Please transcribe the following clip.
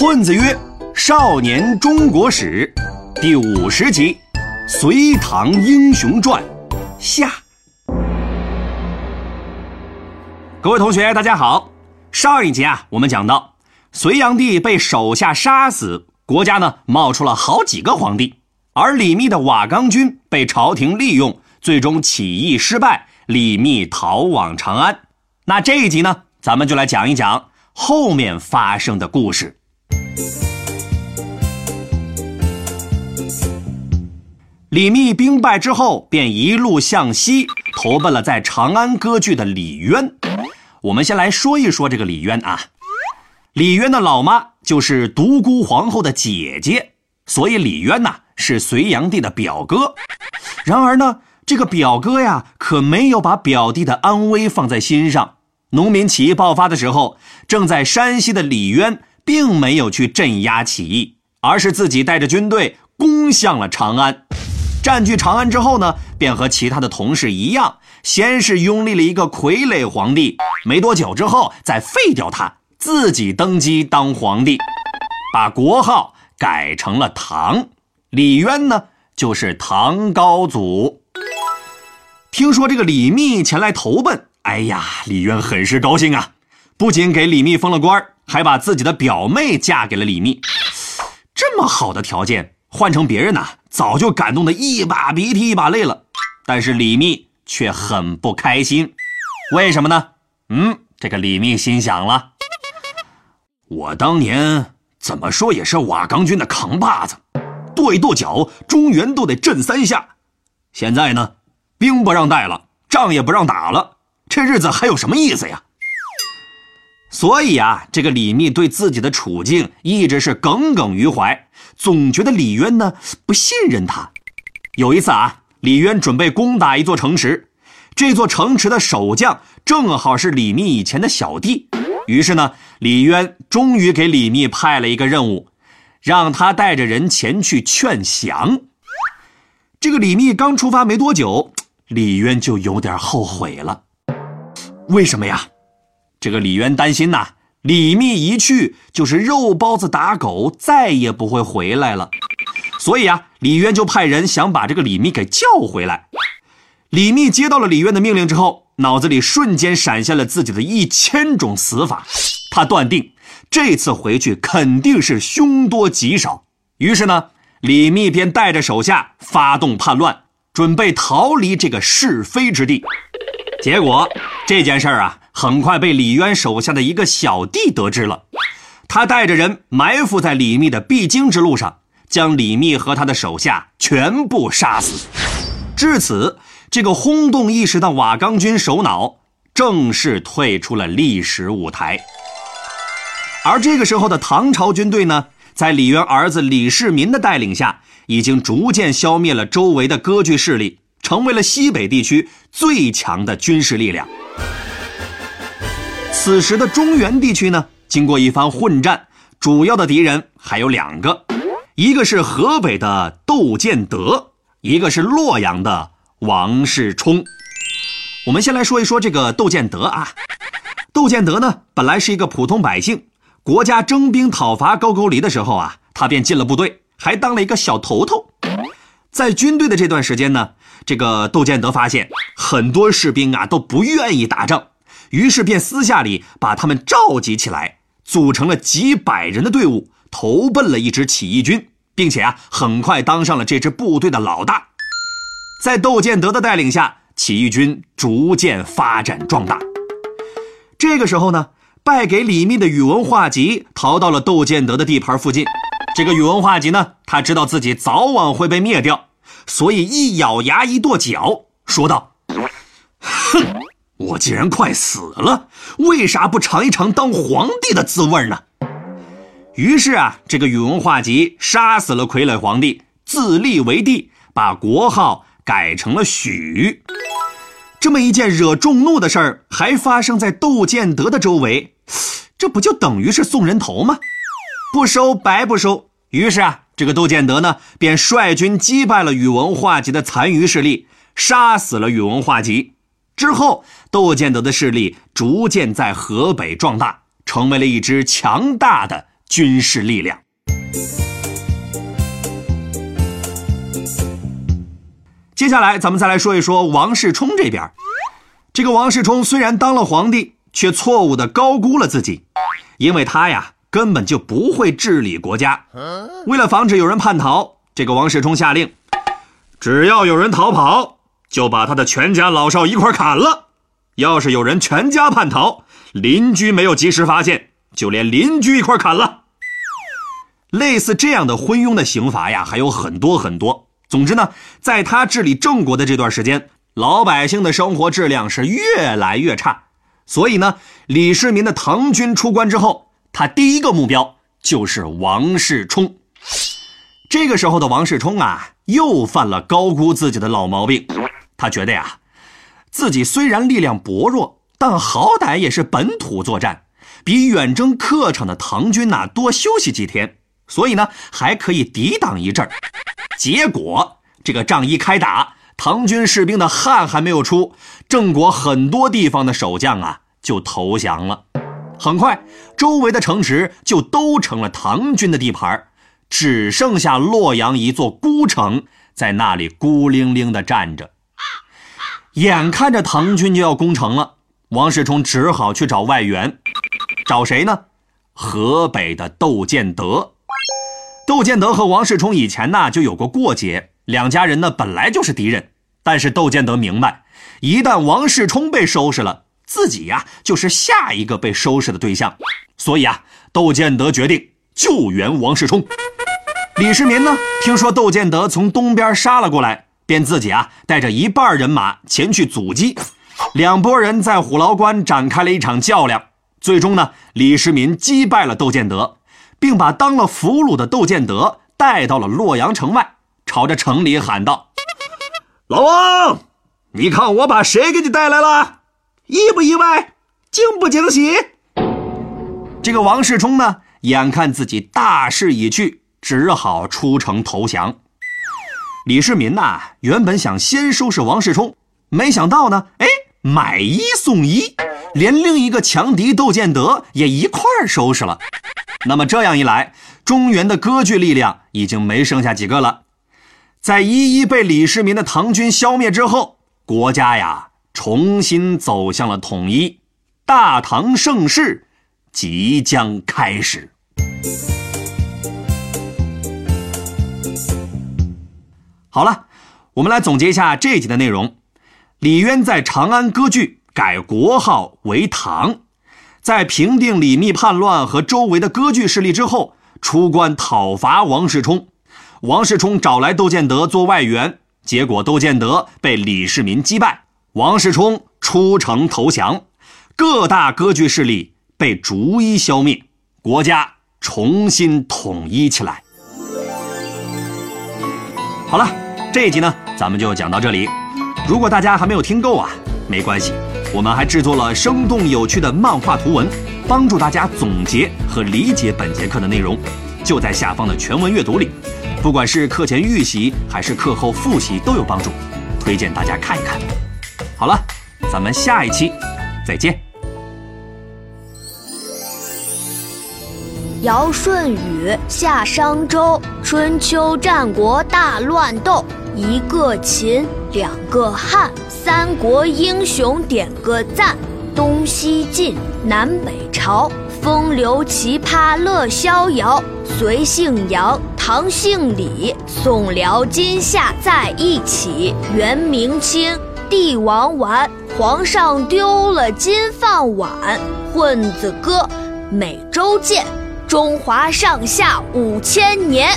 混子曰：“少年中国史第五十集《隋唐英雄传》下。各位同学，大家好。上一集啊，我们讲到隋炀帝被手下杀死，国家呢冒出了好几个皇帝，而李密的瓦岗军被朝廷利用，最终起义失败，李密逃往长安。那这一集呢，咱们就来讲一讲后面发生的故事。李密兵败之后，便一路向西投奔了在长安割据的李渊。我们先来说一说这个李渊啊。李渊的老妈就是独孤皇后的姐姐，所以李渊呐是隋炀帝的表哥。然而呢，这个表哥呀可没有把表弟的安危放在心上。农民起义爆发的时候，正在山西的李渊并没有去镇压起义，而是自己带着军队攻向了长安。占据长安之后呢，便和其他的同事一样，先是拥立了一个傀儡皇帝，没多久之后再废掉他，自己登基当皇帝，把国号改成了唐。李渊呢，就是唐高祖。听说这个李密前来投奔，哎呀，李渊很是高兴啊，不仅给李密封了官，还把自己的表妹嫁给了李密。这么好的条件。换成别人呐，早就感动的一把鼻涕一把泪了。但是李密却很不开心，为什么呢？嗯，这个李密心想了：我当年怎么说也是瓦岗军的扛把子，跺一跺脚，中原都得震三下。现在呢，兵不让带了，仗也不让打了，这日子还有什么意思呀？所以啊，这个李密对自己的处境一直是耿耿于怀，总觉得李渊呢不信任他。有一次啊，李渊准备攻打一座城池，这座城池的守将正好是李密以前的小弟。于是呢，李渊终于给李密派了一个任务，让他带着人前去劝降。这个李密刚出发没多久，李渊就有点后悔了。为什么呀？这个李渊担心呐，李密一去就是肉包子打狗，再也不会回来了。所以啊，李渊就派人想把这个李密给叫回来。李密接到了李渊的命令之后，脑子里瞬间闪现了自己的一千种死法。他断定这次回去肯定是凶多吉少。于是呢，李密便带着手下发动叛乱，准备逃离这个是非之地。结果这件事儿啊。很快被李渊手下的一个小弟得知了，他带着人埋伏在李密的必经之路上，将李密和他的手下全部杀死。至此，这个轰动一时的瓦岗军首脑正式退出了历史舞台。而这个时候的唐朝军队呢，在李渊儿子李世民的带领下，已经逐渐消灭了周围的割据势力，成为了西北地区最强的军事力量。此时的中原地区呢，经过一番混战，主要的敌人还有两个，一个是河北的窦建德，一个是洛阳的王世充。我们先来说一说这个窦建德啊。窦建德呢，本来是一个普通百姓，国家征兵讨伐高句丽的时候啊，他便进了部队，还当了一个小头头。在军队的这段时间呢，这个窦建德发现很多士兵啊都不愿意打仗。于是便私下里把他们召集起来，组成了几百人的队伍，投奔了一支起义军，并且啊，很快当上了这支部队的老大。在窦建德的带领下，起义军逐渐发展壮大。这个时候呢，败给李密的宇文化及逃到了窦建德的地盘附近。这个宇文化及呢，他知道自己早晚会被灭掉，所以一咬牙一跺脚，说道：“哼！”我既然快死了，为啥不尝一尝当皇帝的滋味呢？于是啊，这个宇文化及杀死了傀儡皇帝，自立为帝，把国号改成了许。这么一件惹众怒的事儿，还发生在窦建德的周围，这不就等于是送人头吗？不收白不收。于是啊，这个窦建德呢，便率军击败了宇文化及的残余势力，杀死了宇文化及。之后，窦建德的势力逐渐在河北壮大，成为了一支强大的军事力量。接下来，咱们再来说一说王世充这边。这个王世充虽然当了皇帝，却错误的高估了自己，因为他呀根本就不会治理国家。为了防止有人叛逃，这个王世充下令，只要有人逃跑，就把他的全家老少一块砍了。要是有人全家叛逃，邻居没有及时发现，就连邻居一块砍了。类似这样的昏庸的刑罚呀，还有很多很多。总之呢，在他治理郑国的这段时间，老百姓的生活质量是越来越差。所以呢，李世民的唐军出关之后，他第一个目标就是王世充。这个时候的王世充啊，又犯了高估自己的老毛病。他觉得呀，自己虽然力量薄弱，但好歹也是本土作战，比远征客场的唐军呐多休息几天，所以呢，还可以抵挡一阵儿。结果，这个仗一开打，唐军士兵的汗还没有出，郑国很多地方的守将啊就投降了。很快，周围的城池就都成了唐军的地盘，只剩下洛阳一座孤城在那里孤零零地站着。眼看着唐军就要攻城了，王世充只好去找外援，找谁呢？河北的窦建德。窦建德和王世充以前呢就有过过节，两家人呢本来就是敌人。但是窦建德明白，一旦王世充被收拾了，自己呀就是下一个被收拾的对象。所以啊，窦建德决定救援王世充。李世民呢听说窦建德从东边杀了过来，便自己啊带着一半人马前去阻击。两拨人在虎牢关展开了一场较量，最终呢，李世民击败了窦建德。并把当了俘虏的窦建德带到了洛阳城外，朝着城里喊道：“老王，你看我把谁给你带来了？意不意外？惊不惊喜？”这个王世充呢，眼看自己大势已去，只好出城投降。李世民呐，原本想先收拾王世充，没想到呢，哎，买一送一，连另一个强敌窦建德也一块儿收拾了。那么这样一来，中原的割据力量已经没剩下几个了。在一一被李世民的唐军消灭之后，国家呀重新走向了统一，大唐盛世即将开始。好了，我们来总结一下这一集的内容：李渊在长安割据，改国号为唐。在平定李密叛乱和周围的割据势力之后，出关讨伐王世充。王世充找来窦建德做外援，结果窦建德被李世民击败，王世充出城投降，各大割据势力被逐一消灭，国家重新统一起来。好了，这一集呢，咱们就讲到这里。如果大家还没有听够啊，没关系。我们还制作了生动有趣的漫画图文，帮助大家总结和理解本节课的内容，就在下方的全文阅读里。不管是课前预习还是课后复习都有帮助，推荐大家看一看。好了，咱们下一期再见。尧舜禹夏商周，春秋战国大乱斗，一个秦，两个汉。三国英雄点个赞，东西晋南北朝，风流奇葩乐逍遥。隋姓杨，唐姓李，宋辽金夏在一起。元明清，帝王玩，皇上丢了金饭碗。混子哥，每周见，中华上下五千年。